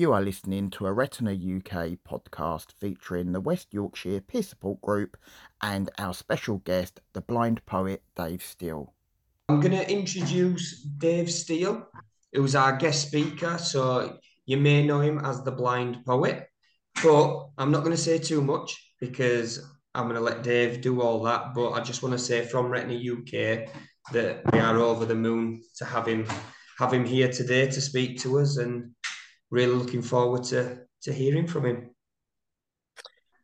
You are listening to a Retina UK podcast featuring the West Yorkshire Peer Support Group and our special guest, the blind poet Dave Steele. I'm going to introduce Dave Steele, who's our guest speaker. So you may know him as the blind poet, but I'm not going to say too much because I'm going to let Dave do all that. But I just want to say from Retina UK that we are over the moon to have him have him here today to speak to us and really looking forward to to hearing from him.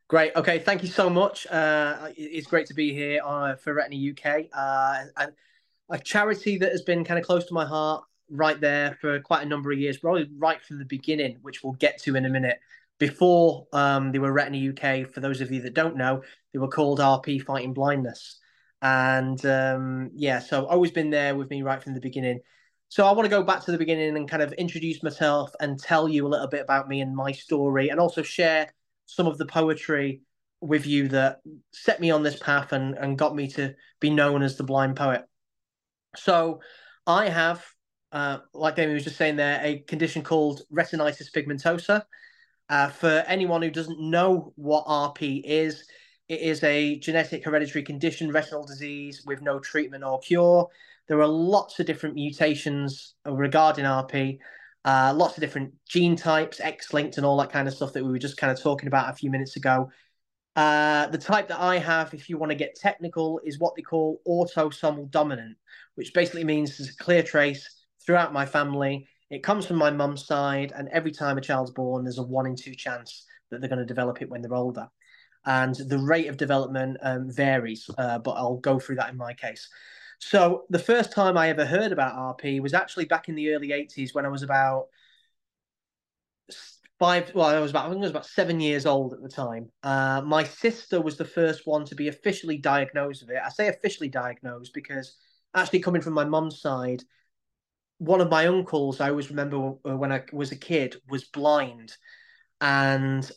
Great. Okay. Thank you so much. Uh, it's great to be here uh, for Retina UK, uh, a, a charity that has been kind of close to my heart right there for quite a number of years, probably right from the beginning, which we'll get to in a minute. Before um, they were Retina UK, for those of you that don't know, they were called RP Fighting Blindness. And um, yeah, so always been there with me right from the beginning. So I want to go back to the beginning and kind of introduce myself and tell you a little bit about me and my story, and also share some of the poetry with you that set me on this path and, and got me to be known as the blind poet. So I have, uh, like Damien was just saying there, a condition called retinitis pigmentosa. Uh, for anyone who doesn't know what RP is, it is a genetic hereditary condition, retinal disease with no treatment or cure. There are lots of different mutations regarding RP, uh, lots of different gene types, X linked, and all that kind of stuff that we were just kind of talking about a few minutes ago. Uh, the type that I have, if you want to get technical, is what they call autosomal dominant, which basically means there's a clear trace throughout my family. It comes from my mum's side, and every time a child's born, there's a one in two chance that they're going to develop it when they're older. And the rate of development um, varies, uh, but I'll go through that in my case. So the first time I ever heard about RP was actually back in the early 80s when I was about five well i was about i think i was about seven years old at the time. Uh, my sister was the first one to be officially diagnosed with it. I say officially diagnosed because actually coming from my mum's side one of my uncles i always remember uh, when i was a kid was blind. And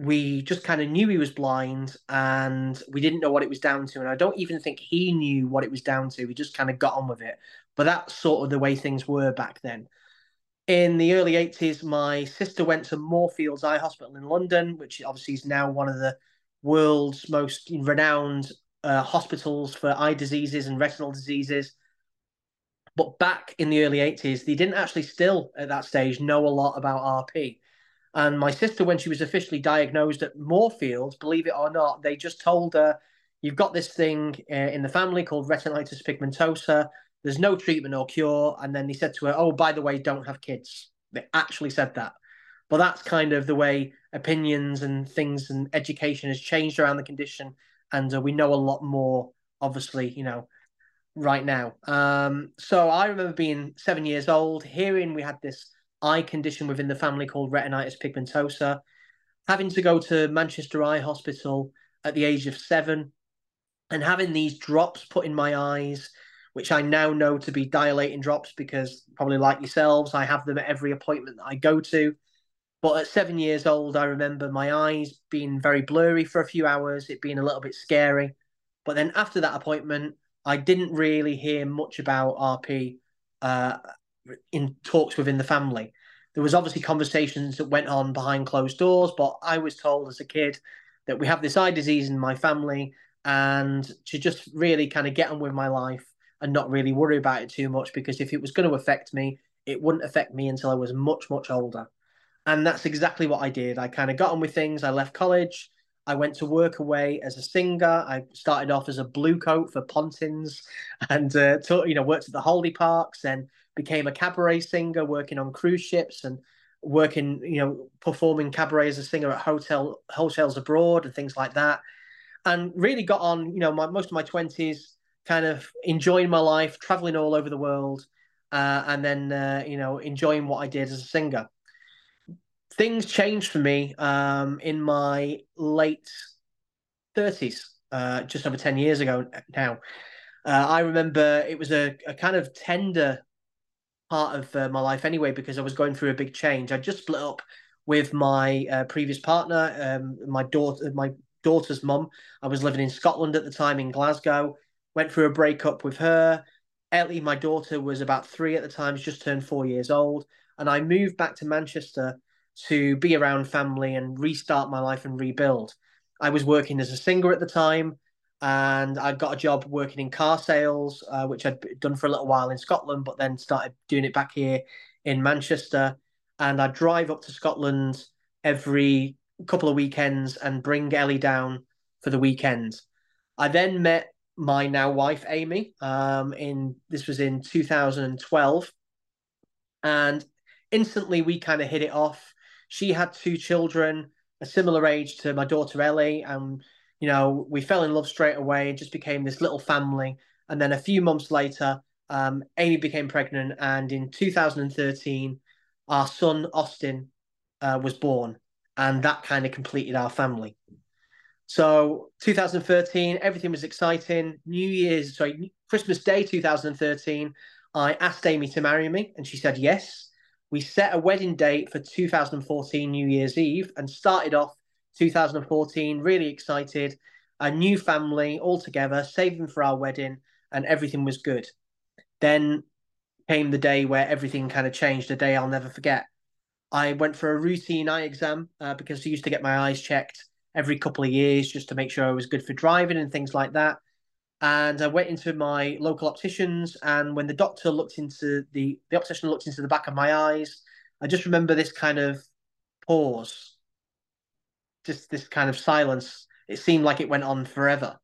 we just kind of knew he was blind and we didn't know what it was down to. And I don't even think he knew what it was down to. We just kind of got on with it. But that's sort of the way things were back then. In the early 80s, my sister went to Moorfields Eye Hospital in London, which obviously is now one of the world's most renowned uh, hospitals for eye diseases and retinal diseases. But back in the early 80s, they didn't actually still at that stage know a lot about RP. And my sister, when she was officially diagnosed at Moorfields, believe it or not, they just told her, You've got this thing uh, in the family called retinitis pigmentosa. There's no treatment or cure. And then they said to her, Oh, by the way, don't have kids. They actually said that. But that's kind of the way opinions and things and education has changed around the condition. And uh, we know a lot more, obviously, you know, right now. Um, so I remember being seven years old, hearing we had this eye condition within the family called retinitis pigmentosa. Having to go to Manchester Eye Hospital at the age of seven and having these drops put in my eyes, which I now know to be dilating drops because, probably like yourselves, I have them at every appointment that I go to. But at seven years old, I remember my eyes being very blurry for a few hours, it being a little bit scary. But then after that appointment, I didn't really hear much about RP uh, in talks within the family. There was obviously conversations that went on behind closed doors, but I was told as a kid that we have this eye disease in my family and to just really kind of get on with my life and not really worry about it too much because if it was going to affect me, it wouldn't affect me until I was much, much older. And that's exactly what I did. I kind of got on with things. I left college. I went to work away as a singer. I started off as a blue coat for Pontins and, uh, to, you know, worked at the Holy parks and became a cabaret singer, working on cruise ships and working, you know, performing cabaret as a singer at hotel hotels abroad and things like that. And really got on, you know, my, most of my twenties, kind of enjoying my life, traveling all over the world, uh, and then uh, you know enjoying what I did as a singer. Things changed for me um, in my late thirties, uh, just over ten years ago now. Uh, I remember it was a, a kind of tender part of uh, my life anyway because I was going through a big change. I just split up with my uh, previous partner, um, my daughter, my daughter's mum. I was living in Scotland at the time in Glasgow. Went through a breakup with her. Ellie, my daughter, was about three at the time. She just turned four years old, and I moved back to Manchester to be around family and restart my life and rebuild. I was working as a singer at the time, and I got a job working in car sales, uh, which I'd done for a little while in Scotland, but then started doing it back here in Manchester. And I'd drive up to Scotland every couple of weekends and bring Ellie down for the weekend. I then met my now wife Amy. Um, in this was in 2012, and instantly we kind of hit it off. She had two children, a similar age to my daughter Ellie, and you know we fell in love straight away and just became this little family. And then a few months later, um, Amy became pregnant, and in 2013, our son Austin uh, was born, and that kind of completed our family. So 2013, everything was exciting. New Year's, sorry, Christmas Day 2013, I asked Amy to marry me, and she said yes. We set a wedding date for 2014 New Year's Eve and started off 2014 really excited. A new family all together, saving for our wedding, and everything was good. Then came the day where everything kind of changed, a day I'll never forget. I went for a routine eye exam uh, because I used to get my eyes checked every couple of years just to make sure I was good for driving and things like that. And I went into my local opticians, and when the doctor looked into the the optician looked into the back of my eyes, I just remember this kind of pause, just this kind of silence. It seemed like it went on forever.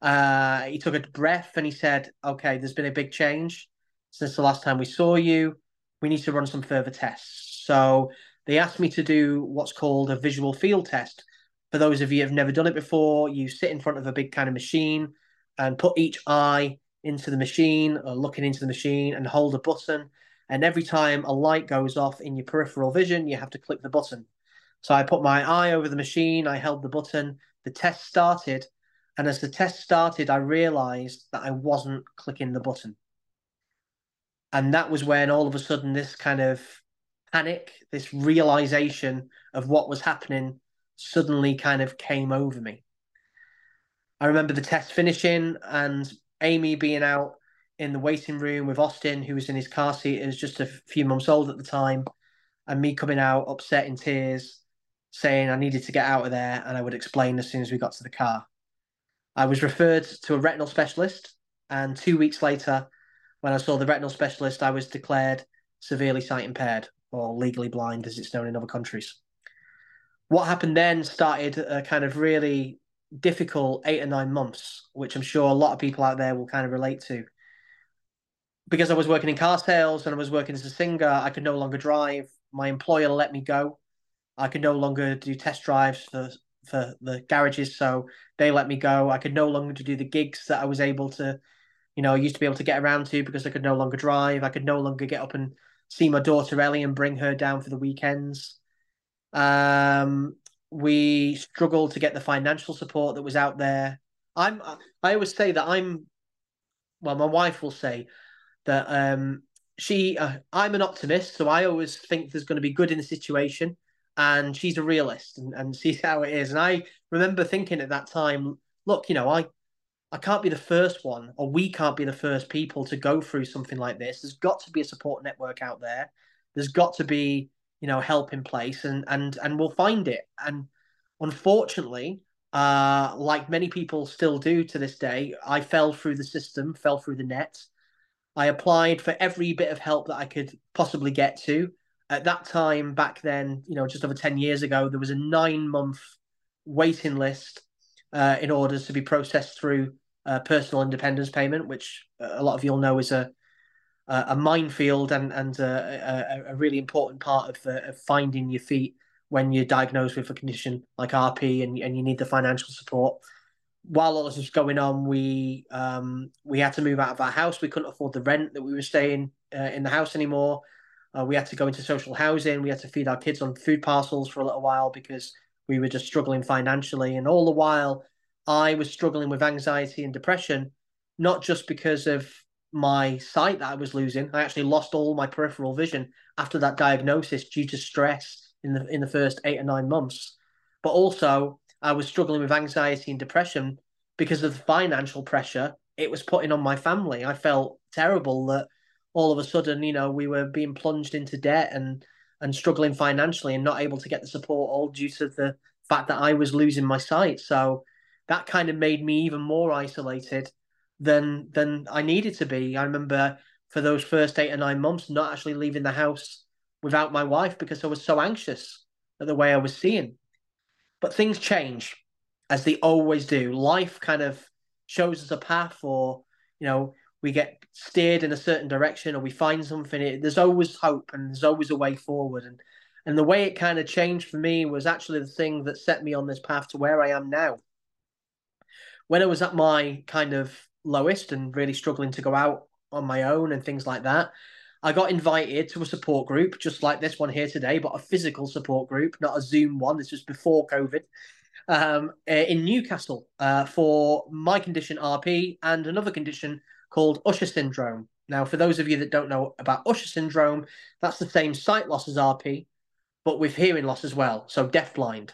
Uh, he took a breath and he said, "Okay, there's been a big change since the last time we saw you. We need to run some further tests." So they asked me to do what's called a visual field test, for those of you who have never done it before, you sit in front of a big kind of machine and put each eye into the machine or looking into the machine and hold a button. And every time a light goes off in your peripheral vision, you have to click the button. So I put my eye over the machine, I held the button, the test started. And as the test started, I realized that I wasn't clicking the button. And that was when all of a sudden this kind of panic, this realization of what was happening suddenly kind of came over me. I remember the test finishing and Amy being out in the waiting room with Austin, who was in his car seat, as just a few months old at the time, and me coming out upset in tears, saying I needed to get out of there and I would explain as soon as we got to the car. I was referred to a retinal specialist, and two weeks later, when I saw the retinal specialist, I was declared severely sight impaired or legally blind, as it's known in other countries what happened then started a kind of really difficult eight or nine months, which I'm sure a lot of people out there will kind of relate to. Because I was working in car sales and I was working as a singer, I could no longer drive. My employer let me go. I could no longer do test drives for for the garages, so they let me go. I could no longer do the gigs that I was able to, you know, I used to be able to get around to because I could no longer drive. I could no longer get up and see my daughter Ellie and bring her down for the weekends. Um, we struggled to get the financial support that was out there. I'm. I always say that I'm. Well, my wife will say that um, she. Uh, I'm an optimist, so I always think there's going to be good in the situation, and she's a realist and, and sees how it is. And I remember thinking at that time, look, you know, I I can't be the first one, or we can't be the first people to go through something like this. There's got to be a support network out there. There's got to be you know help in place and and and we'll find it and unfortunately uh like many people still do to this day i fell through the system fell through the net i applied for every bit of help that i could possibly get to at that time back then you know just over 10 years ago there was a nine month waiting list uh, in order to be processed through uh, personal independence payment which a lot of you'll know is a uh, a minefield and and a, a, a really important part of, uh, of, finding your feet when you're diagnosed with a condition like RP and, and you need the financial support. While all this was going on, we um, we had to move out of our house. We couldn't afford the rent that we were staying uh, in the house anymore. Uh, we had to go into social housing. We had to feed our kids on food parcels for a little while because we were just struggling financially. And all the while, I was struggling with anxiety and depression, not just because of my sight that I was losing. I actually lost all my peripheral vision after that diagnosis due to stress in the in the first eight or nine months. But also, I was struggling with anxiety and depression because of the financial pressure it was putting on my family. I felt terrible that all of a sudden, you know, we were being plunged into debt and and struggling financially and not able to get the support all due to the fact that I was losing my sight. So that kind of made me even more isolated than than I needed to be. I remember for those first eight or nine months not actually leaving the house without my wife because I was so anxious at the way I was seeing. But things change as they always do. Life kind of shows us a path or, you know, we get steered in a certain direction or we find something. It, there's always hope and there's always a way forward. And and the way it kind of changed for me was actually the thing that set me on this path to where I am now. When I was at my kind of lowest and really struggling to go out on my own and things like that, I got invited to a support group, just like this one here today, but a physical support group, not a Zoom one. This was before COVID, um, eh, in Newcastle uh, for my condition RP and another condition called Usher syndrome. Now, for those of you that don't know about Usher syndrome, that's the same sight loss as RP, but with hearing loss as well, so deafblind.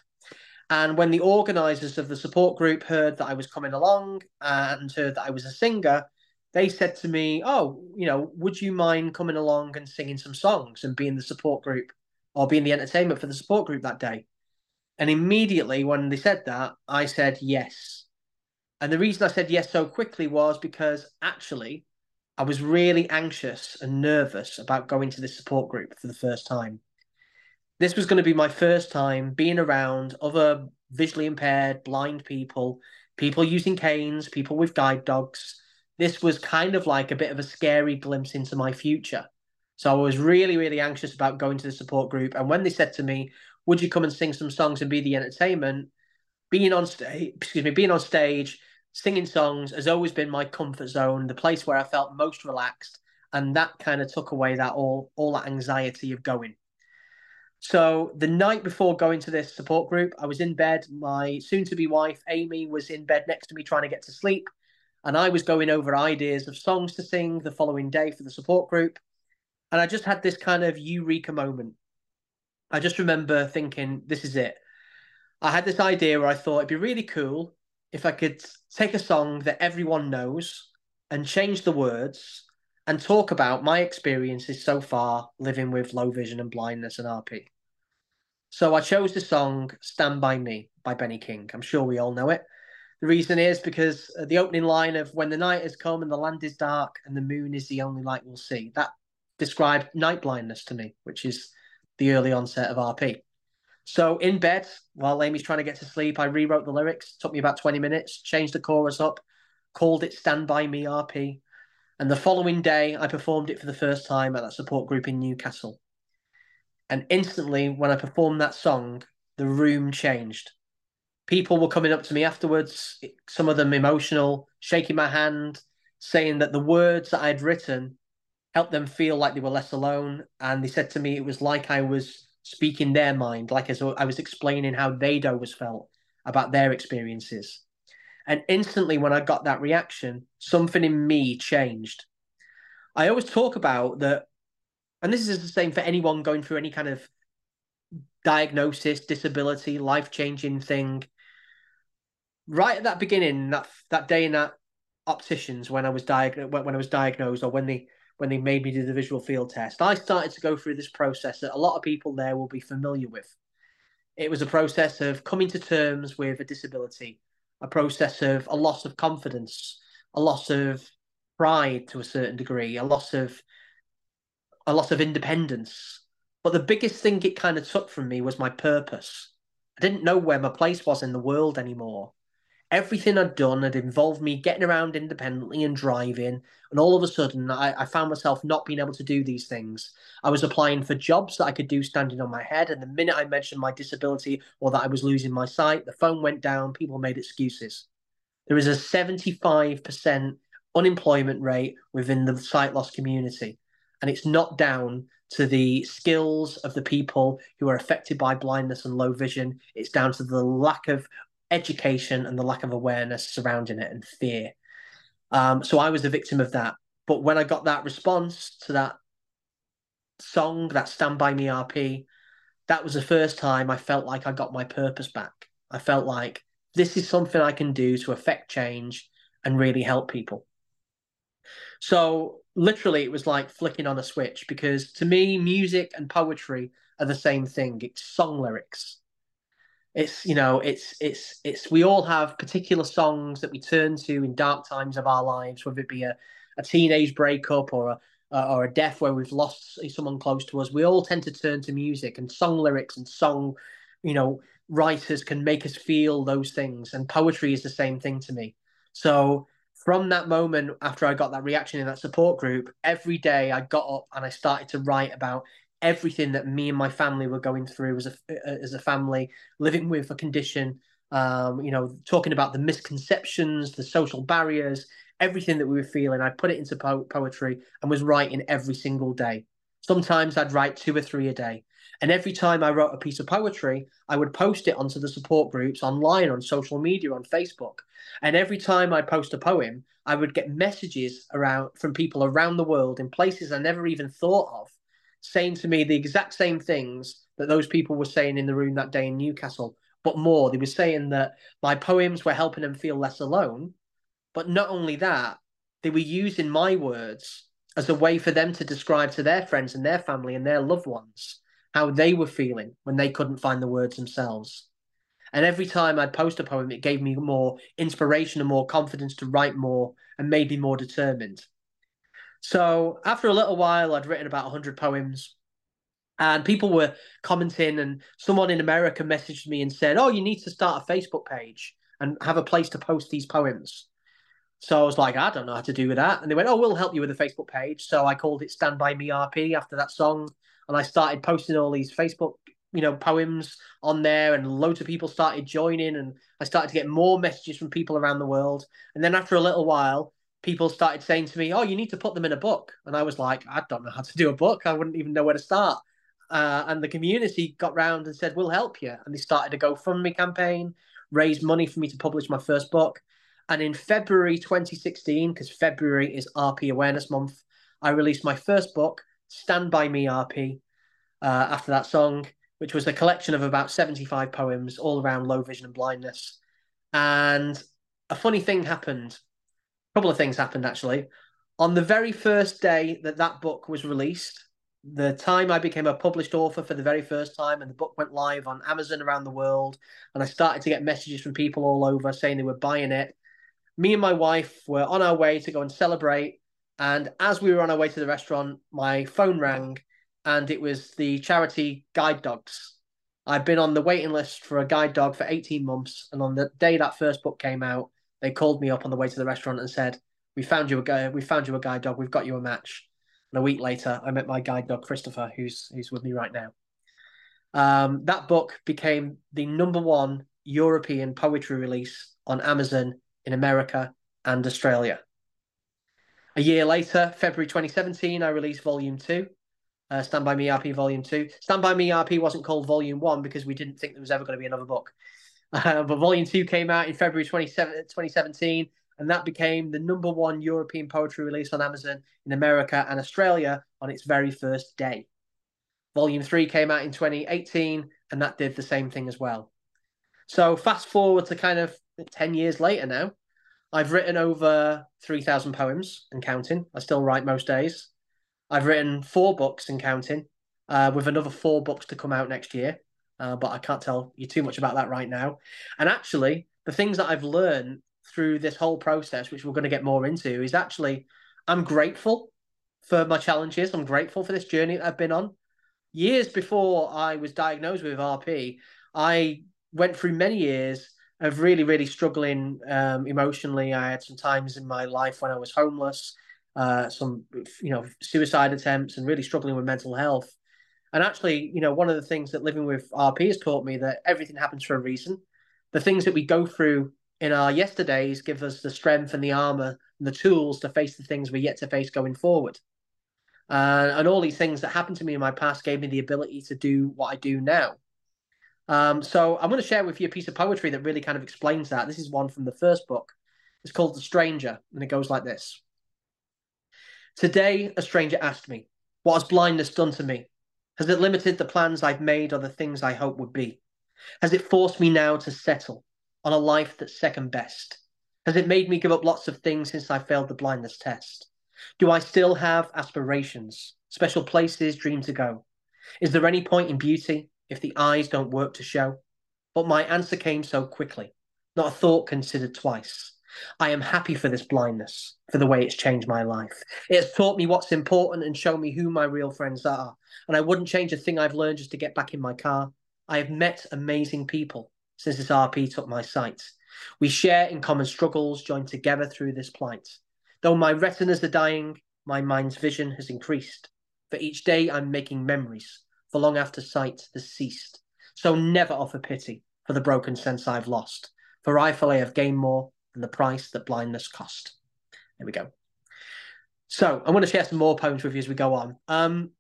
And when the organisers of the support group heard that I was coming along uh, and heard that I was a singer, they said to me, "Oh, you know, would you mind coming along and singing some songs and being the support group or being the entertainment for the support group that day?" And immediately when they said that, I said yes. And the reason I said yes so quickly was because actually I was really anxious and nervous about going to this support group for the first time. This was going to be my first time being around other visually impaired, blind people, people using canes, people with guide dogs this was kind of like a bit of a scary glimpse into my future. So I was really, really anxious about going to the support group. And when they said to me, "Would you come and sing some songs and be the entertainment?" Being on stage, excuse me, being on stage, singing songs has always been my comfort zone, the place where I felt most relaxed, and that kind of took away that all all that anxiety of going. So the night before going to this support group, I was in bed. My soon-to-be wife, Amy, was in bed next to me trying to get to sleep and I was going over ideas of songs to sing the following day for the support group. And I just had this kind of eureka moment. I just remember thinking, this is it. I had this idea where I thought it'd be really cool if I could take a song that everyone knows and change the words and talk about my experiences so far living with low vision and blindness and RP. So I chose the song Stand By Me by Benny King. I'm sure we all know it. The reason is because uh, the opening line of when the night has come and the land is dark and the moon is the only light we'll see, that described night blindness to me, which is the early onset of RP. So in bed, while Amy's trying to get to sleep, I rewrote the lyrics. Took me about 20 minutes, changed the chorus up, called it Stand By Me RP. And the following day, I performed it for the first time at that support group in Newcastle. And instantly, when I performed that song, the room changed people were coming up to me afterwards, some of them emotional, shaking my hand, saying that the words that I'd written helped them feel like they were less alone. And they said to me it was like I was speaking their mind, like as I was explaining how they'd always felt about their experiences. And instantly, when I got that reaction, something in me changed. I always talk about that, and this is the same for anyone going through any kind of diagnosis, disability, life changing thing right at that beginning, that that day in that opticians when I was diagnosed when I was diagnosed or when they when they made me do the visual field test, I started to go through this process that a lot of people there will be familiar with. It was a process of coming to terms with a disability, a process of a loss of confidence, a loss of pride to a certain degree, a loss of a loss of independence. But the biggest thing it kind of took from me was my purpose. I didn't know where my place was in the world anymore everything I'd done had involved me getting around independently and driving. And all of a sudden, I, I, found myself not being able to do these things. I was applying for jobs that I could do standing on my head. And the minute I mentioned my disability or that I was losing my sight, the phone went down. People made excuses. There is a 75% unemployment rate within the sight loss community. And it's not down to the skills of the people who are affected by blindness and low vision. It's down to the lack of education and the lack of awareness surrounding it and fear. Um, so I was the victim of that. But when I got that response to that song, that Stand By Me RP, that was the first time I felt like I got my purpose back. I felt like this is something I can do to affect change and really help people. So literally, it was like flicking on a switch because to me, music and poetry are the same thing. It's song lyrics. It's you know, it's it's it's we all have particular songs that we turn to in dark times of our lives, whether it be a, a teenage breakup or a or a death where we've lost someone close to us. We all tend to turn to music and song lyrics and song, you know, writers can make us feel those things. And poetry is the same thing to me. So from that moment after I got that reaction in that support group, every day I got up and I started to write about everything that me and my family were going through as a as a family, living with a condition. Um, you know, talking about the misconceptions, the social barriers, everything that we were feeling. I put it into po- poetry and was writing every single day. Sometimes I'd write two or three a day. And every time I wrote a piece of poetry, I would post it onto the support groups online, on social media, on Facebook. And every time I post a poem, I would get messages around from people around the world in places I never even thought of, saying to me the exact same things that those people were saying in the room that day in Newcastle, but more. They were saying that my poems were helping them feel less alone. But not only that, they were using my words as a way for them to describe to their friends and their family and their loved ones how they were feeling when they couldn't find the words themselves. And every time I'd post a poem, it gave me more inspiration and more confidence to write more and made me more determined. So after a little while, I'd written about 100 poems and people were commenting and someone in America messaged me and said, oh, you need to start a Facebook page and have a place to post these poems. So I was like, I don't know how to do with that. And they went, oh, we'll help you with a Facebook page. So I called it Stand By Me RP after that song and I started posting all these Facebook, you know, poems on there, and loads of people started joining, and I started to get more messages from people around the world. And then after a little while, people started saying to me, "Oh, you need to put them in a book," and I was like, "I don't know how to do a book. I wouldn't even know where to start." Uh, and the community got round and said, "We'll help you," and they started a GoFundMe campaign, raised money for me to publish my first book. And in February 2016, because February is RP Awareness Month, I released my first book, Stand By Me RP uh, after that song, which was a collection of about 75 poems all around low vision and blindness. And a funny thing happened. A couple of things happened actually. On the very first day that that book was released, the time I became a published author for the very first time, and the book went live on Amazon around the world, and I started to get messages from people all over saying they were buying it. Me and my wife were on our way to go and celebrate and as we were on our way to the restaurant, my phone rang and it was the charity guide dogs. I'd been on the waiting list for a guide dog for 18 months. And on the day that first book came out, they called me up on the way to the restaurant and said, We found you a guy, we found you a guide dog, we've got you a match. And a week later, I met my guide dog, Christopher, who's who's with me right now. Um, that book became the number one European poetry release on Amazon in America and Australia. A year later, February 2017, I released Volume 2, uh, Stand By Me RP Volume 2. Stand By Me RP wasn't called Volume 1 because we didn't think there was ever going to be another book. Uh, but Volume 2 came out in February 2017, and that became the number one European poetry release on Amazon in America and Australia on its very first day. Volume 3 came out in 2018, and that did the same thing as well. So, fast forward to kind of 10 years later now, I've written over 3,000 poems and counting. I still write most days. I've written four books and counting, uh, with another four books to come out next year. Uh, but I can't tell you too much about that right now. And actually, the things that I've learned through this whole process, which we're going to get more into, is actually I'm grateful for my challenges. I'm grateful for this journey that I've been on. Years before I was diagnosed with RP, I went through many years of really, really struggling um, emotionally. I had some times in my life when I was homeless, uh, some, you know, suicide attempts, and really struggling with mental health. And actually, you know, one of the things that living with RP has taught me that everything happens for a reason. The things that we go through in our yesterdays give us the strength and the armor and the tools to face the things we're yet to face going forward. Uh, and all these things that happened to me in my past gave me the ability to do what I do now. Um, so I'm going to share with you a piece of poetry that really kind of explains that. This is one from the first book. It's called The Stranger, and it goes like this Today, a stranger asked me, What has blindness done to me? Has it limited the plans I've made or the things I hope would be? Has it forced me now to settle on a life that's second best? Has it made me give up lots of things since I failed the blindness test? Do I still have aspirations, special places, dream to go? Is there any point in beauty if the eyes don't work to show? But my answer came so quickly, not a thought considered twice. I am happy for this blindness, for the way it's changed my life. It has taught me what's important and shown me who my real friends are. And I wouldn't change a thing I've learned just to get back in my car. I have met amazing people since this RP took my sight. We share in common struggles, joined together through this plight. Though my retinas are dying, my mind's vision has increased. For each day I'm making memories, for long after sight has ceased. So never offer pity for the broken sense I've lost, for I feel I have gained more than the price that blindness cost. There we go. So I'm going to share some more poems with you as we go on. Um,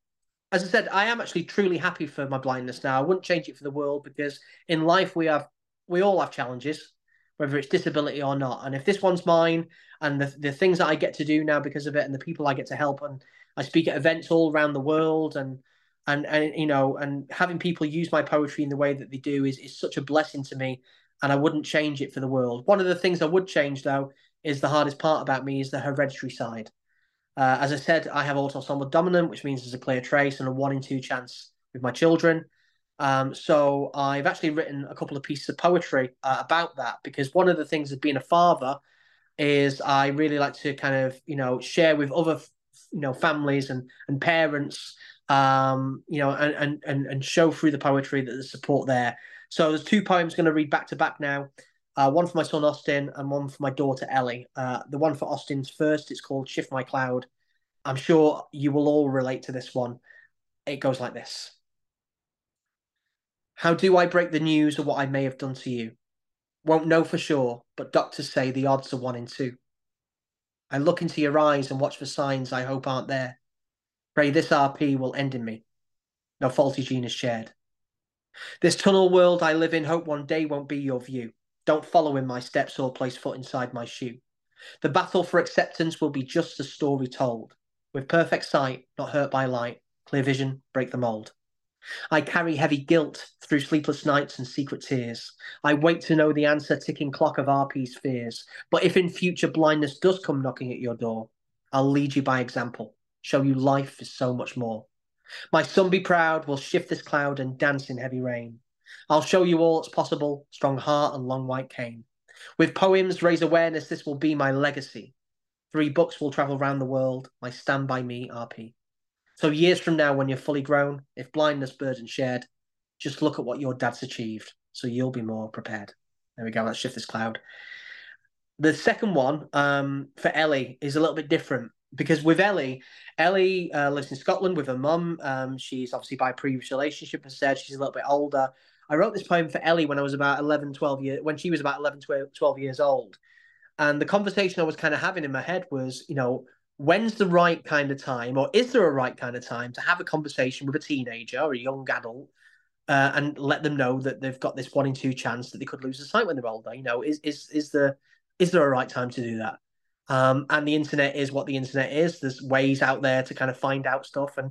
as I said, I am actually truly happy for my blindness now. I wouldn't change it for the world because in life we have we all have challenges, whether it's disability or not. And if this one's mine and the, the things that I get to do now because of it and the people I get to help and I speak at events all around the world and and and you know and having people use my poetry in the way that they do is is such a blessing to me and I wouldn't change it for the world. One of the things I would change though is the hardest part about me is the hereditary side. Uh, as I said, I have autosomal dominant, which means there's a clear trace and a one in two chance with my children. Um, so I've actually written a couple of pieces of poetry uh, about that because one of the things of being a father is I really like to kind of you know share with other you know families and and parents um, you know and and and show through the poetry that there's support there. So there's two poems going to read back to back now. Uh, one for my son Austin and one for my daughter Ellie. Uh, the one for Austin's first, it's called Shift My Cloud. I'm sure you will all relate to this one. It goes like this How do I break the news of what I may have done to you? Won't know for sure, but doctors say the odds are one in two. I look into your eyes and watch for signs I hope aren't there. Pray this RP will end in me. No faulty gene is shared. This tunnel world I live in, hope one day won't be your view. Don't follow in my steps or place foot inside my shoe. The battle for acceptance will be just a story told. With perfect sight, not hurt by light, clear vision, break the mold. I carry heavy guilt through sleepless nights and secret tears. I wait to know the answer, ticking clock of RP's fears. But if in future blindness does come knocking at your door, I'll lead you by example, show you life is so much more. My son be proud, We'll shift this cloud and dance in heavy rain. I'll show you all that's possible, strong heart and long white cane. With poems, raise awareness, this will be my legacy. Three books will travel round the world, my stand by me RP. So years from now, when you're fully grown, if blindness burden shared, just look at what your dad's achieved, so you'll be more prepared. There we go, let's shift this cloud. The second one um, for Ellie is a little bit different because with Ellie, Ellie uh, lives in Scotland with her mum. Um, she's obviously by previous relationship, as said, she's a little bit older. I wrote this poem for Ellie when I was about 11, 12 years, when she was about 11, 12 years old. And the conversation I was kind of having in my head was, you know, when's the right kind of time, or is there a right kind of time to have a conversation with a teenager or a young adult uh, and let them know that they've got this one in two chance that they could lose the sight when they're older? You know, is is is the is there a right time to do that? Um, and the internet is what the internet is. There's ways out there to kind of find out stuff, and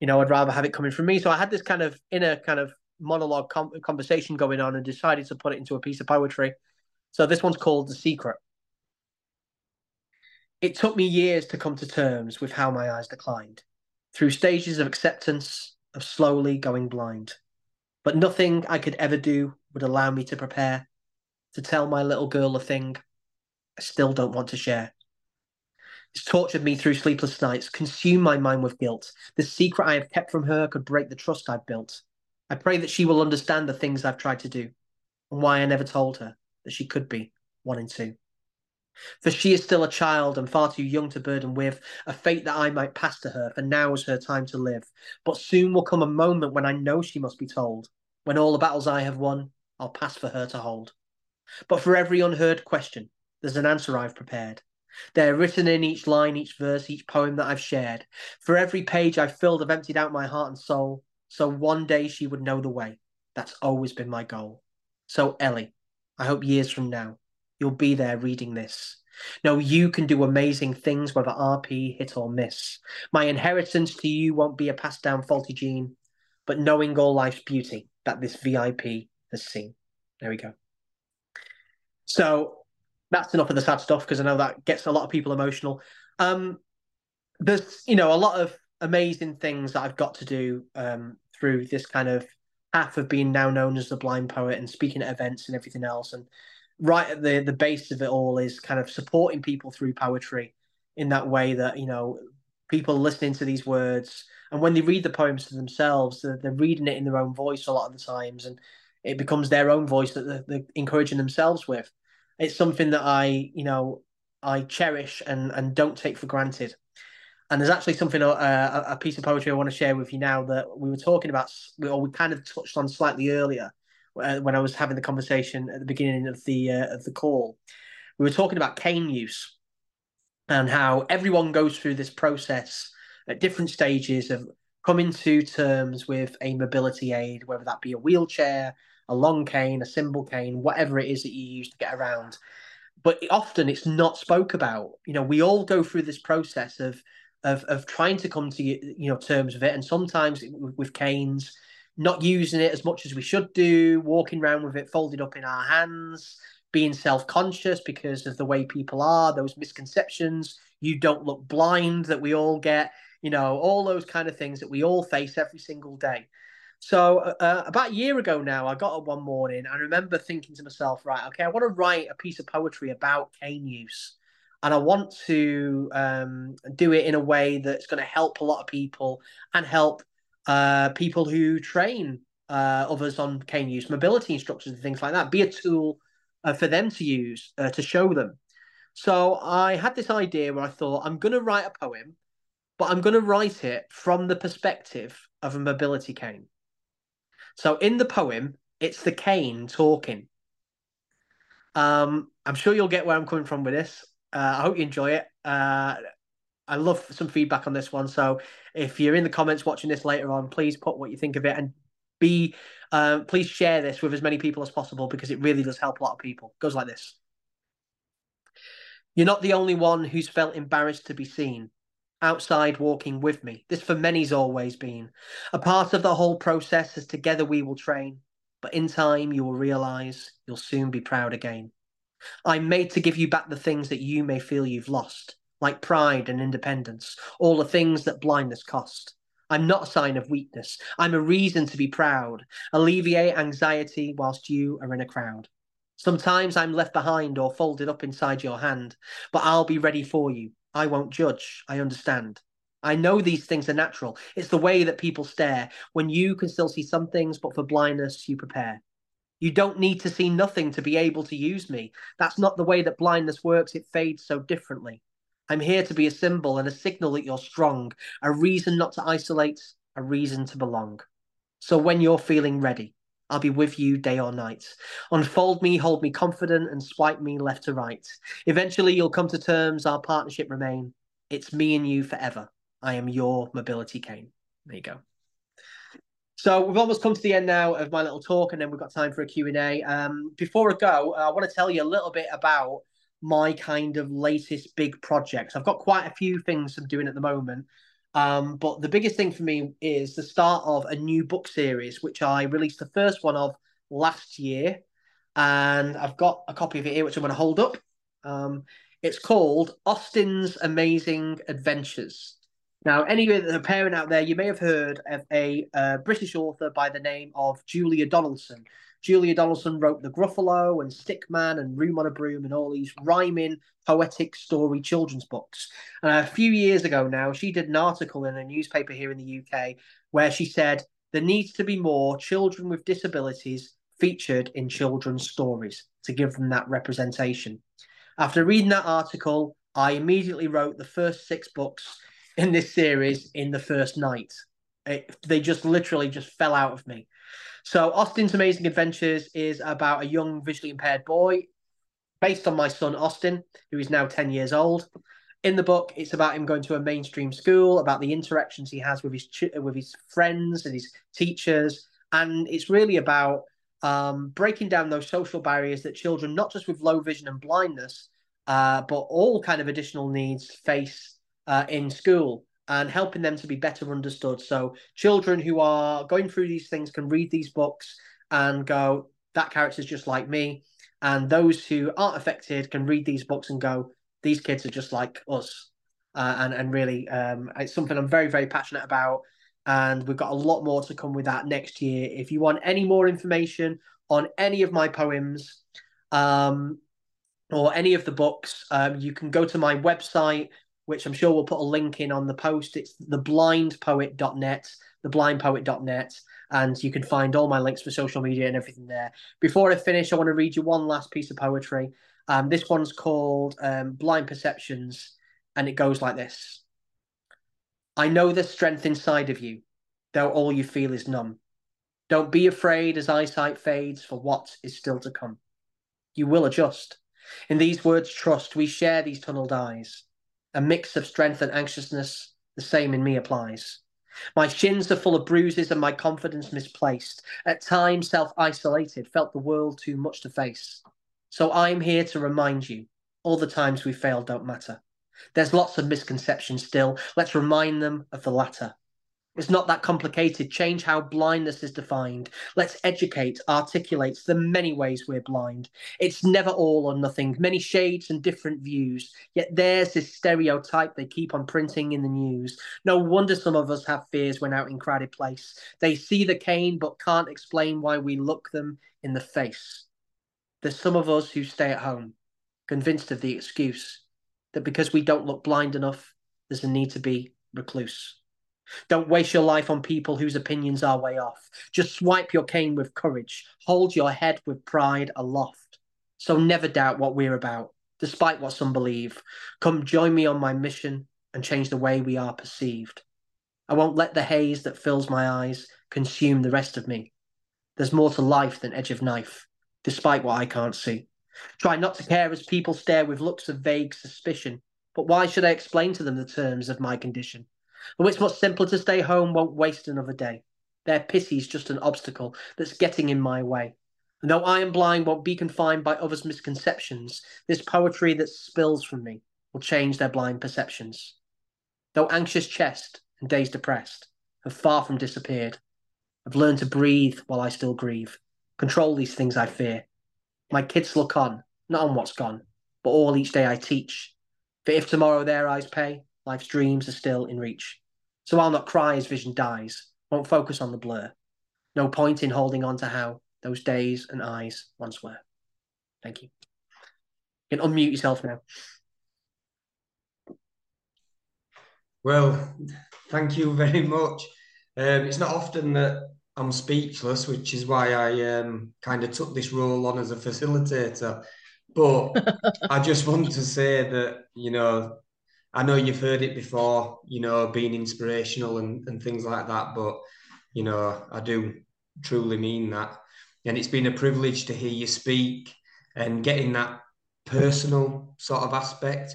you know, I'd rather have it coming from me. So I had this kind of inner kind of monologue com- conversation going on, and decided to put it into a piece of poetry. So this one's called "The Secret." It took me years to come to terms with how my eyes declined, through stages of acceptance, of slowly going blind. But nothing I could ever do would allow me to prepare to tell my little girl a thing I still don't want to share. It's tortured me through sleepless nights, consumed my mind with guilt. The secret I have kept from her could break the trust I've built. I pray that she will understand the things I've tried to do and why I never told her that she could be one in two. For she is still a child and far too young to burden with a fate that I might pass to her, for now is her time to live. But soon will come a moment when I know she must be told. When all the battles I have won, I'll pass for her to hold. But for every unheard question, there's an answer I've prepared. They're written in each line, each verse, each poem that I've shared. For every page I've filled, I've emptied out my heart and soul. So one day she would know the way. That's always been my goal. So, Ellie, I hope years from now you'll be there reading this. No, you can do amazing things, whether RP hit or miss. My inheritance to you won't be a passed down faulty gene, but knowing all life's beauty that this VIP has seen. There we go. So that's enough of the sad stuff because I know that gets a lot of people emotional. Um, there's you know a lot of amazing things that I've got to do um, through this kind of path of being now known as the blind poet and speaking at events and everything else. And right at the the base of it all is kind of supporting people through poetry in that way that you know people listening to these words and when they read the poems to themselves they're, they're reading it in their own voice a lot of the times and it becomes their own voice that they're, they're encouraging themselves with it's something that i you know i cherish and and don't take for granted. And there's actually something uh, a piece of poetry i want to share with you now that we were talking about or we kind of touched on slightly earlier uh, when i was having the conversation at the beginning of the uh, of the call. We were talking about cane use and how everyone goes through this process at different stages of coming to terms with a mobility aid, whether that be a wheelchair, a long cane, a symbol cane, whatever it is that you use to get around. But often it's not spoke about. You know, we all go through this process of of of trying to come to you know terms with it, and sometimes with canes, not using it as much as we should do, walking around with it folded up in our hands, being self conscious because of the way people are, those misconceptions. You don't look blind that we all get, you know, all those kind of things that we all face every single day. So uh, uh about a year ago now, I got up one morning. And I remember thinking to myself, right, okay, I want to write a piece of poetry about cane use. And I want to um, do it in a way that's going to help a lot of people and help uh, people who train uh, others on cane use, mobility instructors, and things like that. Be a tool uh, for them to use uh, to show them. So I had this idea where I thought I'm going to write a poem, but I'm going to write it from the perspective of a mobility cane. So in the poem, it's the cane talking. Um, I'm sure you'll get where I'm coming from with this. Uh, I hope you enjoy it. Uh, I love some feedback on this one. So if you're in the comments watching this later on, please put what you think of it and be um, please share this with as many people as possible because it really does help a lot of people. It goes like this. You're not the only one who's felt embarrassed to be seen outside walking with me. This for many's always been a part of the whole process as together we will train. But in time you will realize you'll soon be proud again. I'm made to give you back the things that you may feel you've lost, like pride and independence, all the things that blindness cost. I'm not a sign of weakness. I'm a reason to be proud. Alleviate anxiety whilst you are in a crowd. Sometimes I'm left behind or folded up inside your hand, but I'll be ready for you. I won't judge. I understand. I know these things are natural. It's the way that people stare. When you can still see some things, but for blindness, you prepare. You don't need to see nothing to be able to use me. That's not the way that blindness works. It fades so differently. I'm here to be a symbol and a signal that you're strong, a reason not to isolate, a reason to belong. So when you're feeling ready, I'll be with you day or night. Unfold me, hold me confident, and swipe me left to right. Eventually, you'll come to terms, our partnership remain. It's me and you forever. I am your mobility cane. There you go. So we've almost come to the end now of my little talk, and then we've got time for a Q&A. Um, before I go, I want to tell you a little bit about my kind of latest big projects. I've got quite a few things I'm doing at the moment. Um, but the biggest thing for me is the start of a new book series, which I released the first one of last year. And I've got a copy of it here, which I'm going to hold up. Um, it's called Austin's Amazing Adventures. Now, any a parent out there, you may have heard of a uh, British author by the name of Julia Donaldson, Julia Donaldson wrote The Gruffalo and Stickman and Room on a Broom and all these rhyming, poetic story children's books. And a few years ago now, she did an article in a newspaper here in the UK where she said there needs to be more children with disabilities featured in children's stories to give them that representation. After reading that article, I immediately wrote the first six books in this series in the first night. It, they just literally just fell out of me. So Austin's Amazing Adventures is about a young visually impaired boy based on my son Austin, who is now 10 years old. In the book, it's about him going to a mainstream school, about the interactions he has with his with his friends and his teachers, and it's really about um, breaking down those social barriers that children, not just with low vision and blindness, uh, but all kind of additional needs face uh, in school and helping them to be better understood. So children who are going through these things can read these books and go, that character's just like me. And those who aren't affected can read these books and go, these kids are just like us. Uh, and and really, um, it's something I'm very very passionate about. And we've got a lot more to come with that next year. If you want any more information on any of my poems um, or any of the books, um, you can go to my website, which I'm sure we'll put a link in on the post. It's theblindpoet.net, theblindpoet.net, and you can find all my links for social media and everything there. Before I finish, I want to read you one last piece of poetry. Um, this one's called um, Blind Perceptions, and it goes like this I know there's strength inside of you, though all you feel is numb. Don't be afraid as eyesight fades for what is still to come. You will adjust. In these words, trust, we share these tunneled eyes. A mix of strength and anxiousness, the same in me applies. My shins are full of bruises and my confidence misplaced. At times, self isolated, felt the world too much to face. So I'm here to remind you all the times we failed don't matter. There's lots of misconceptions still. Let's remind them of the latter. It's not that complicated. Change how blindness is defined. Let's educate, articulate the many ways we're blind. It's never all or nothing, many shades and different views. Yet there's this stereotype they keep on printing in the news. No wonder some of us have fears when out in crowded place. They see the cane but can't explain why we look them in the face. There's some of us who stay at home, convinced of the excuse that because we don't look blind enough, there's a need to be recluse. Don't waste your life on people whose opinions are way off. Just swipe your cane with courage. Hold your head with pride aloft. So never doubt what we're about, despite what some believe. Come join me on my mission and change the way we are perceived. I won't let the haze that fills my eyes consume the rest of me. There's more to life than edge of knife, despite what I can't see. Try not to care as people stare with looks of vague suspicion. But why should I explain to them the terms of my condition? Though it's much simpler to stay home, won't waste another day. Their pity's just an obstacle that's getting in my way. And though I am blind, won't be confined by others' misconceptions, this poetry that spills from me will change their blind perceptions. Though anxious chest and days depressed have far from disappeared, I've learned to breathe while I still grieve, control these things I fear. My kids look on, not on what's gone, but all each day I teach. For if tomorrow their eyes pay, life's dreams are still in reach. So I'll not cry as vision dies, won't focus on the blur. No point in holding on to how those days and eyes once were. Thank you. You can unmute yourself now. Well, thank you very much. Um, it's not often that I'm speechless, which is why I um, kind of took this role on as a facilitator. But I just want to say that, you know, I know you've heard it before, you know, being inspirational and, and things like that, but you know, I do truly mean that. And it's been a privilege to hear you speak and getting that personal sort of aspect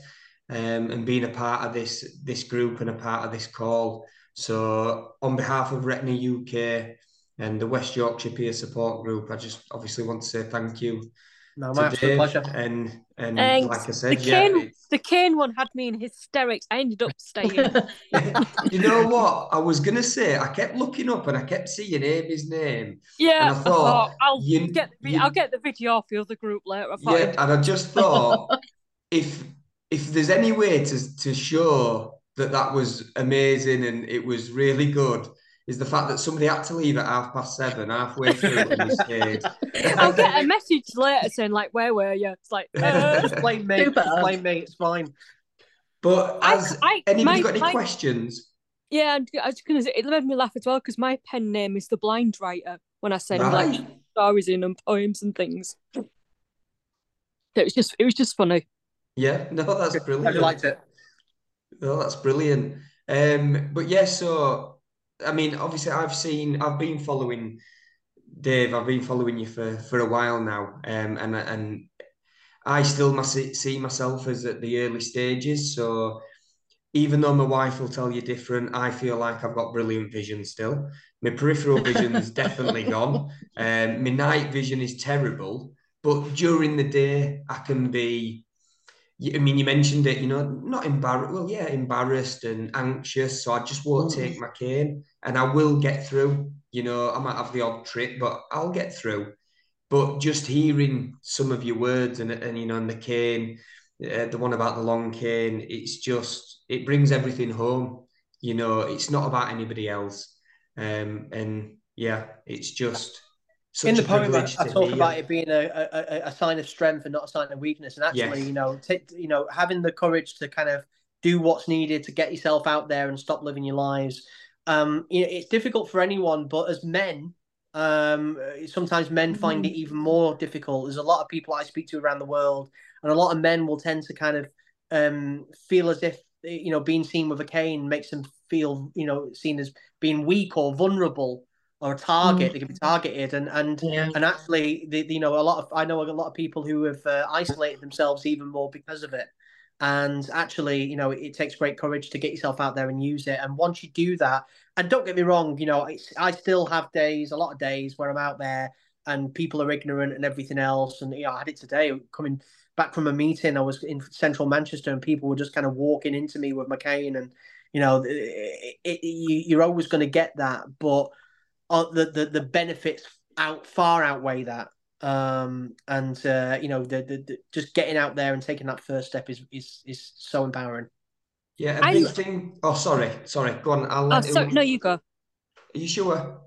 um, and being a part of this this group and a part of this call. So on behalf of Retina UK and the West Yorkshire Peer Support Group, I just obviously want to say thank you no, my absolute pleasure. And and Thanks. like I said, the yeah, cane, the cane one had me in hysterics. I ended up staying. you know what? I was gonna say I kept looking up and I kept seeing Amy's name. Yeah, and I thought, I thought I'll you, get the, you, I'll get the video off the other group later. yeah, and I just thought if if there's any way to to show that that was amazing and it was really good is the fact that somebody had to leave at half past seven, halfway through, and he stayed. I'll get a message later saying like, "Where were you?" It's like, uh, blame me, blame me. It's fine. But as I, I, anybody my, got any my, questions? Yeah, I was gonna say it made me laugh as well because my pen name is the Blind Writer. When I send right. like stories in and poems and things, so it was just it was just funny. Yeah, no, that's brilliant. I liked it. No, that's brilliant. Um, but yeah, so I mean, obviously, I've seen, I've been following Dave. I've been following you for for a while now, um, and and I still must see myself as at the early stages. So even though my wife will tell you different, I feel like I've got brilliant vision still. My peripheral vision is definitely gone. Um, my night vision is terrible, but during the day I can be I mean, you mentioned it, you know, not embarrassed. Well, yeah, embarrassed and anxious. So I just won't mm. take my cane and I will get through. You know, I might have the odd trip, but I'll get through. But just hearing some of your words and, and you know, and the cane, uh, the one about the long cane, it's just, it brings everything home. You know, it's not about anybody else. Um, and yeah, it's just in the poem, I, I talk about it being a, a, a, sign of strength and not a sign of weakness. And actually, yes. you know, t- you know, having the courage to kind of do what's needed to get yourself out there and stop living your lives. Um, you know, it's difficult for anyone, but as men, um, sometimes men find mm-hmm. it even more difficult. There's a lot of people I speak to around the world, and a lot of men will tend to kind of um, feel as if you know being seen with a cane makes them feel you know seen as being weak or vulnerable or a target. Mm. They can be targeted, and and yeah. and actually, the, you know, a lot of I know a lot of people who have uh, isolated themselves even more because of it. And actually, you know, it, it, takes great courage to get yourself out there and use it. And once you do that, and don't get me wrong, you know, I still have days, a lot of days where I'm out there and people are ignorant and everything else. And you know, I had it today coming back from a meeting. I was in central Manchester and people were just kind of walking into me with McCain. And, you know, it, it, you, you're always going to get that. But uh, the, the, the benefits out far outweigh that. Um, and, uh, you know, the, the, the, just getting out there and taking that first step is, is, is so empowering. Yeah, a big I... thing. Oh, sorry, sorry. Go on. I'll oh, sorry. No, you go. Are you sure?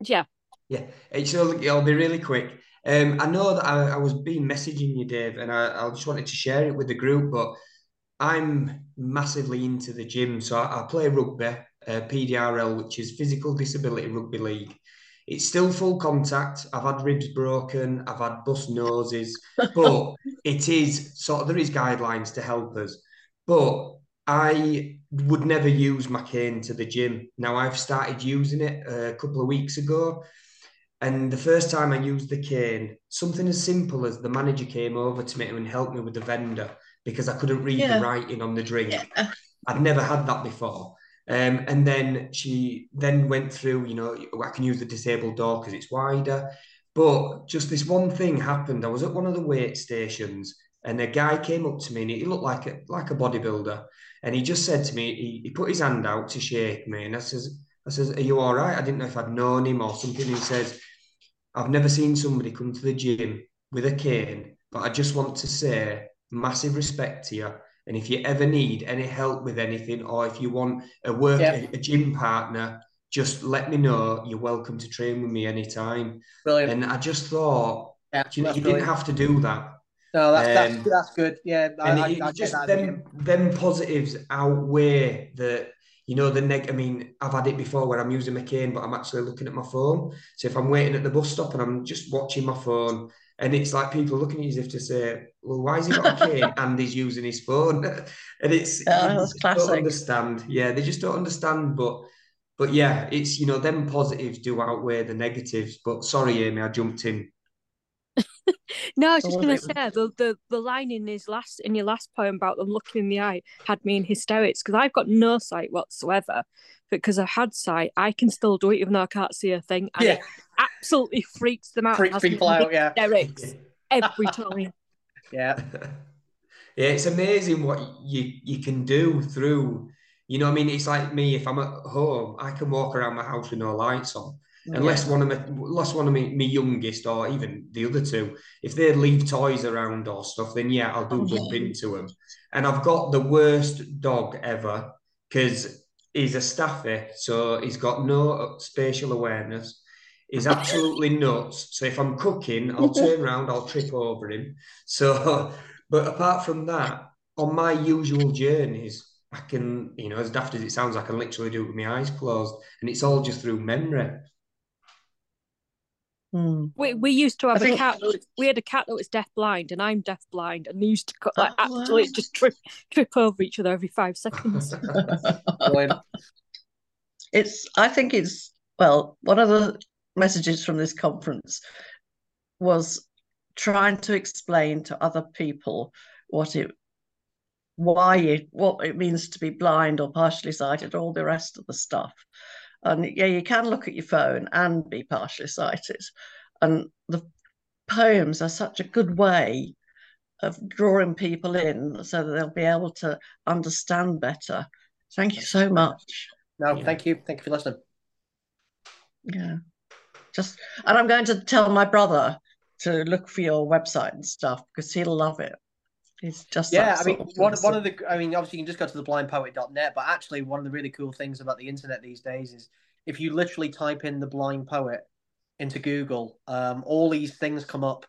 Yeah. Yeah, it's, it'll be really quick. Um, I know that I, I, was being messaging you, Dave, and I, I, just wanted to share it with the group, but I'm massively into the gym. So I, I play rugby, uh, PDRL, which is Physical Disability Rugby League. It's still full contact. I've had ribs broken, I've had bust noses, but it is sort of there is guidelines to help us. But I would never use my cane to the gym. Now I've started using it a couple of weeks ago and the first time I used the cane, something as simple as the manager came over to me and helped me with the vendor because I couldn't read yeah. the writing on the drink. Yeah. I'd never had that before. Um, and then she then went through, you know, I can use the disabled door because it's wider. But just this one thing happened. I was at one of the weight stations and a guy came up to me and he looked like a like a bodybuilder. And he just said to me, he, he put his hand out to shake me. And I says, I says, Are you all right? I didn't know if I'd known him or something. He says, I've never seen somebody come to the gym with a cane, but I just want to say massive respect to you. And if you ever need any help with anything, or if you want a work a, a, gym partner, just let me know. You're welcome to train with me anytime. Brilliant. And I just thought, yeah, you, know, you didn't have to do that. No, that's um, that's, that's good. Yeah, and I, it, I, I just them them positives outweigh the you know the neg. I mean, I've had it before where I'm using my cane, but I'm actually looking at my phone. So if I'm waiting at the bus stop and I'm just watching my phone, and it's like people looking at you as if to say, "Well, why is he got a cane and he's using his phone?" and it's oh, that's classic. Don't understand. Yeah, they just don't understand. But but yeah, it's you know them positives do outweigh the negatives. But sorry, Amy, I jumped in no, I was just gonna say the, the the line in his last in your last poem about them looking in the eye had me in hysterics because I've got no sight whatsoever. But because I've had sight, I can still do it even though I can't see a thing, and yeah. it absolutely freaks them out. Freaks people out, yeah. Hysterics every time. yeah, yeah, it's amazing what you you can do through. You know, I mean, it's like me. If I'm at home, I can walk around my house with no lights on unless yeah. one of my unless one of my, my youngest or even the other two, if they leave toys around or stuff, then yeah, I'll do oh, bump into them. And I've got the worst dog ever because he's a staffy, so he's got no spatial awareness. He's absolutely nuts. So if I'm cooking, I'll turn around, I'll trip over him. So, but apart from that, on my usual journeys, I can, you know, as daft as it sounds, I can literally do it with my eyes closed, and it's all just through memory. Mm. We we used to have I a think... cat. Was, we had a cat that was deaf blind, and I'm deaf blind, and they used to like oh, absolutely wow. just trip trip over each other every five seconds. it's. I think it's well. One of the messages from this conference was trying to explain to other people what it why it what it means to be blind or partially sighted all the rest of the stuff and yeah, you can look at your phone and be partially sighted. And the poems are such a good way of drawing people in so that they'll be able to understand better. Thank you so much. No, yeah. thank you. Thank you for listening. Yeah. Just and I'm going to tell my brother to look for your website and stuff because he'll love it. It's just yeah. I mean, one one of the I mean, obviously you can just go to the blindpoet.net, but actually one of the really cool things about the internet these days is if you literally type in the blind poet into Google, um, all these things come up,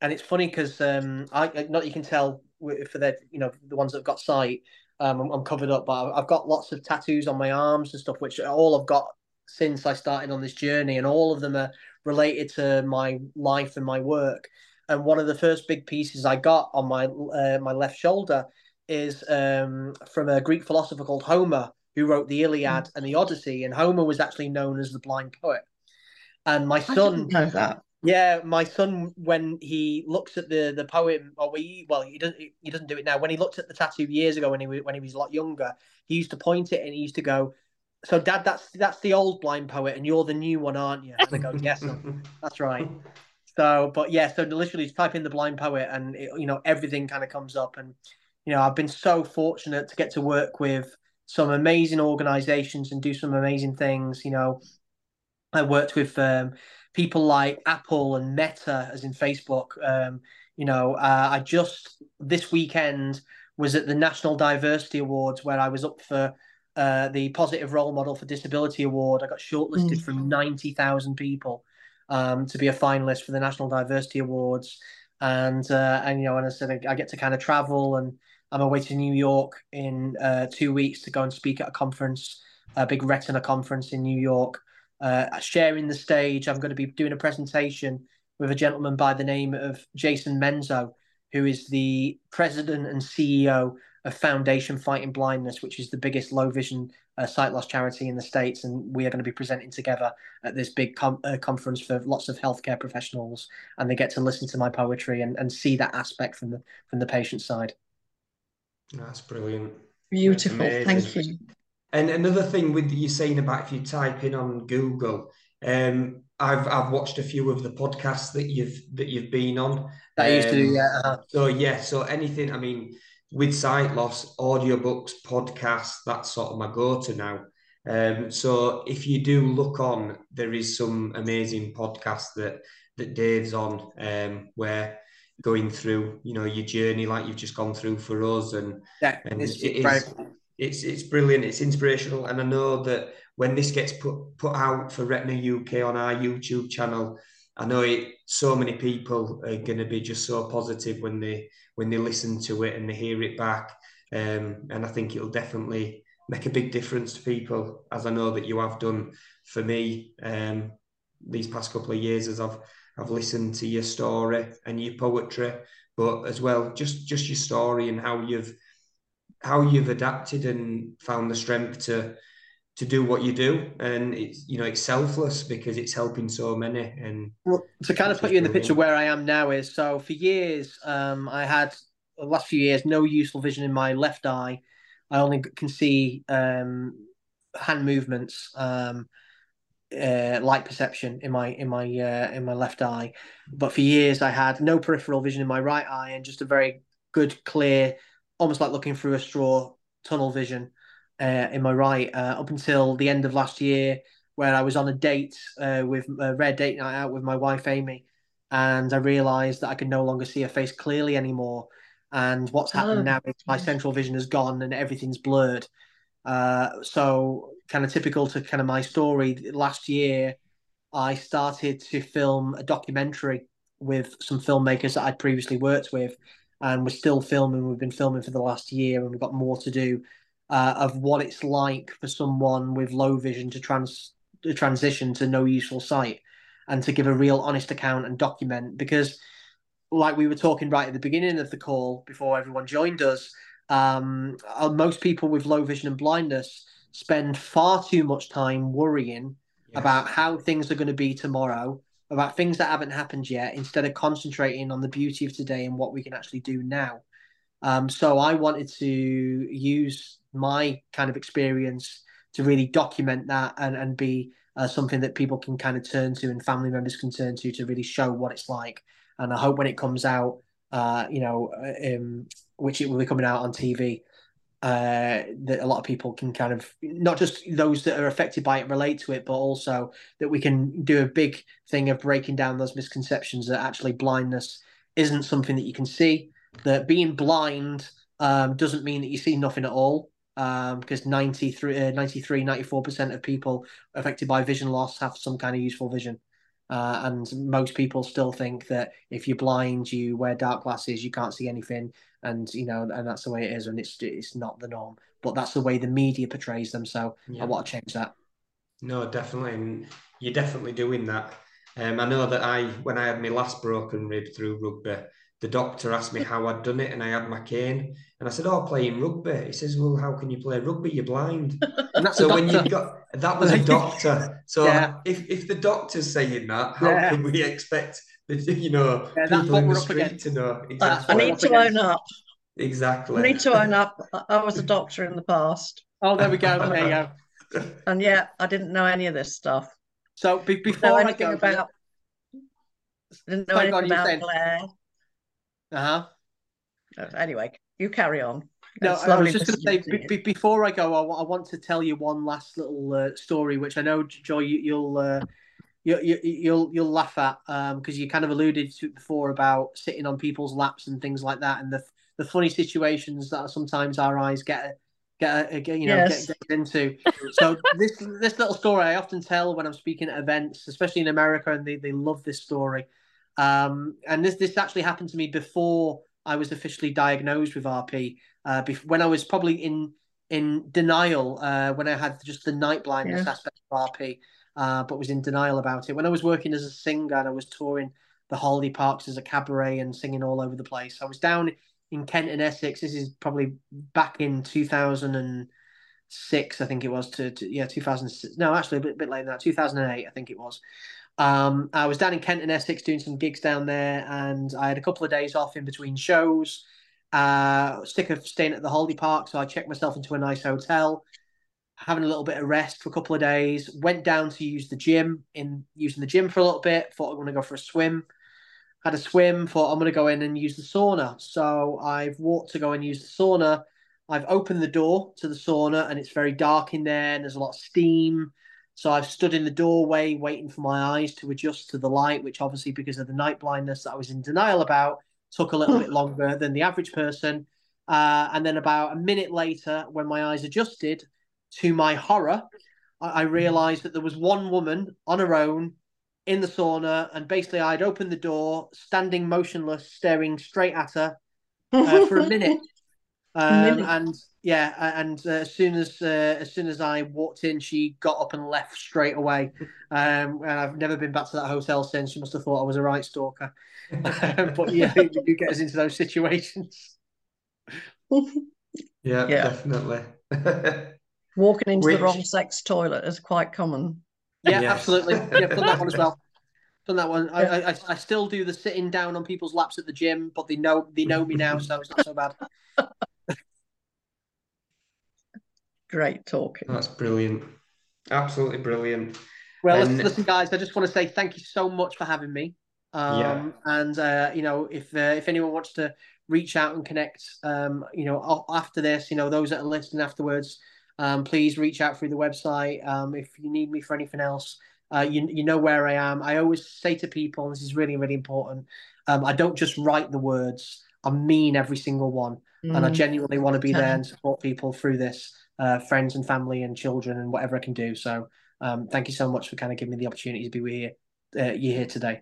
and it's funny because um, I not you can tell for the you know the ones that've got sight, um, I'm, I'm, covered up, but I've got lots of tattoos on my arms and stuff, which all I've got since I started on this journey, and all of them are related to my life and my work. And one of the first big pieces I got on my uh, my left shoulder is um, from a Greek philosopher called Homer, who wrote the Iliad mm. and the Odyssey, and Homer was actually known as the blind poet. And my son. Yeah, my son, when he looks at the the poem, or we, well, he doesn't he doesn't do it now. When he looked at the tattoo years ago, when he was when he was a lot younger, he used to point it and he used to go, "So, Dad, that's that's the old blind poet, and you're the new one, aren't you?" And I go, "Yes, that's right." So, but yeah, so literally just type in the blind poet, and it, you know everything kind of comes up. And you know, I've been so fortunate to get to work with some amazing organizations and do some amazing things. You know, I worked with um, people like Apple and Meta, as in Facebook. Um, you know, uh, I just this weekend was at the National Diversity Awards where I was up for uh, the Positive Role Model for Disability Award. I got shortlisted mm. from 90,000 people um, to be a finalist for the National Diversity Awards. And, uh, and you know, and I said, I get to kind of travel and I'm away to New York in uh, two weeks to go and speak at a conference, a big retina conference in New York uh, sharing the stage. I'm going to be doing a presentation with a gentleman by the name of Jason Menzo, who is the president and CEO of Foundation Fighting Blindness, which is the biggest low vision uh, sight loss charity in the States. And we are going to be presenting together at this big com- uh, conference for lots of healthcare professionals. And they get to listen to my poetry and, and see that aspect from the, from the patient side. That's brilliant. Beautiful. Thank you. And another thing with you saying about if you type in on Google, um, I've I've watched a few of the podcasts that you've that you've been on. That um, used to do, yeah. Uh-huh. So yeah, so anything. I mean, with sight loss, audiobooks, podcasts, that's sort of my go-to now. Um, so if you do look on, there is some amazing podcasts that that Dave's on, um, where going through, you know, your journey like you've just gone through for us, and yeah, and it's, it is, it's it's brilliant. It's inspirational, and I know that when this gets put put out for Retina UK on our YouTube channel, I know it. So many people are going to be just so positive when they when they listen to it and they hear it back, um, and I think it'll definitely make a big difference to people, as I know that you have done for me um, these past couple of years as I've I've listened to your story and your poetry, but as well just just your story and how you've how you've adapted and found the strength to to do what you do. And it's you know it's selfless because it's helping so many. And well, to kind of put you in the picture where i am now is so for years um, i had the last few years no useful vision in my left eye. I only can see um, hand movements um, uh, light perception in my in my uh, in my left eye. But for years i had no peripheral vision in my right eye and just a very good clear almost like looking through a straw, tunnel vision uh, in my right, uh, up until the end of last year, where I was on a date uh, with a rare date night out with my wife Amy, and I realised that I could no longer see her face clearly anymore. And what's happened oh. now is my central vision has gone and everything's blurred. Uh, so, kind of typical to kind of my story. Last year, I started to film a documentary with some filmmakers that I'd previously worked with, and we're still filming. We've been filming for the last year, and we've got more to do uh, of what it's like for someone with low vision to trans to transition to no useful sight, and to give a real honest account and document. Because, like we were talking right at the beginning of the call before everyone joined us, um, uh, most people with low vision and blindness spend far too much time worrying yes. about how things are going to be tomorrow about things that haven't happened yet instead of concentrating on the beauty of today and what we can actually do now. Um, so I wanted to use my kind of experience to really document that and, and be uh, something that people can kind of turn to and family members can turn to to really show what it's like. And I hope when it comes out, uh, you know, uh, um, which it will be coming out on TV, uh, that a lot of people can kind of not just those that are affected by it relate to it, but also that we can do a big thing of breaking down those misconceptions that actually blindness isn't something that you can see. That being blind um, doesn't mean that you see nothing at all. Um, because 93, uh, 93 94% of people affected by vision loss have some kind of useful vision. Uh, and most people still think that if you're blind, you wear dark glasses, you can't see anything, and you know, and that's the way it is, and it's it's not the norm. But that's the way the media portrays them. So Yeah. I want to change that. No, definitely, and you're definitely doing that. Um, I know that I, when I had my last broken rib through rugby, the doctor asked me how I'd done it, and I had my cane, and I said, "Oh, playing rugby." He says, "Well, how can you play rugby? You're blind." And that's So when you've got that was a doctor. So Yeah. if if the doctor's saying that, how Yeah. can we expect the you know Yeah, people in the street against. to know I, exactly? I need to against. own up. exactly. I need to own up. I- I was a doctor in the past, Oh, there we go. There you go. and yeah, I didn't know any of this stuff. So be- Didn't before know I anything go, about. Didn't know Sorry, on, anything about saying. Uh huh. Uh, Anyway, you carry on. No, I was just going to say listening to be, be- before I go, I, want to tell you one last little uh, story, which I know Joy you, you'll uh, you, you, you'll you'll laugh at because you kind of alluded to it before about sitting on people's laps and things like that, and the the funny situations that sometimes our eyes get get, get you know Yes. get, get into. So this this little story I often tell when I'm speaking at events, especially in America, and they, they love this story. Um, and this this actually happened to me before I was officially diagnosed with RP. Uh, bef- when I was probably in in denial uh, when I had just the night blindness Yeah. aspect of RP, uh, but was in denial about it. When I was working as a singer and I was touring the holiday parks as a cabaret and singing all over the place, I was down in Kent and Essex. This is probably back in 2006, I think it was. To, to yeah, 2006. No, actually a bit, bit later than that. 2008, I think it was. Um, I was down in Kent and Essex doing some gigs down there, and I had a couple of days off in between shows. Uh, sick of staying at the holiday park, so I checked myself into a nice hotel, having a little bit of rest for a couple of days. Went down to use the gym in using the gym for a little bit. Thought I'm going to go for a swim. Had a swim. Thought I'm going to go in and use the sauna. So I've walked to go and use the sauna. I've opened the door to the sauna, and it's very dark in there, and there's a lot of steam. So I've stood in the doorway waiting for my eyes to adjust to the light, which obviously, because of the night blindness that I was in denial about, took a little bit longer than the average person. Uh, and then about a minute later, when my eyes adjusted, to my horror, I, I realized that there was one woman on her own in the sauna, and basically I'd opened the door, standing motionless, staring straight at her uh, for a minute. Um, minute. and yeah, and uh, as soon as uh, as soon as I walked in, she got up and left straight away. Um, and I've never been back to that hotel since. She must have thought I was a right stalker. but yeah, you do get us into those situations. Yeah, Yeah. definitely. Walking into Which- the wrong sex toilet is quite common. Yeah, Yes. absolutely. Yeah, done that one as well. Done that one. I, I, I- I still do the sitting down on people's laps at the gym, but they know they know me now, so it's not so bad. Great talking. That's brilliant. Absolutely brilliant. Well, listen, And- listen, guys, I just want to say thank you so much for having me. Um, Yeah. And uh, you know, if uh, if anyone wants to reach out and connect, um, you know, after this, you know, those that are listening afterwards, um, please reach out through the website. Um, if you need me for anything else, uh, you you know where I am. I always say to people, and this is really really important. Um, I don't just write the words; I mean every single one, and I Mm. genuinely want to be there and support people through this, uh, friends and family and children and whatever I can do. So. Um, thank you so much for kind of giving me the opportunity to be here. you, uh, you here today.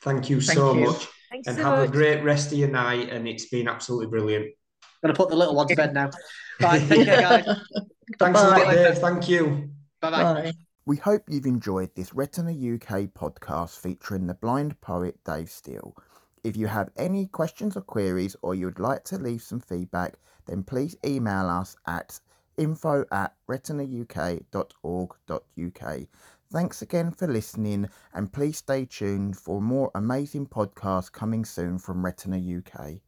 Thank you Thank so you. much. Thanks And so have a great rest of your night. And it's been absolutely brilliant. I'm going to put the little one to bed now. Right, take care, guys. Thanks a Bye. lot, Dave. Thank you. Bye bye. Bye. We hope you've enjoyed this Retina UK podcast featuring the blind poet Dave Steele. If you have any questions or queries or you'd like to leave some feedback, then please email us at info at retinauk.org.uk. Thanks again for listening and please stay tuned for more amazing podcasts coming soon from Retina UK.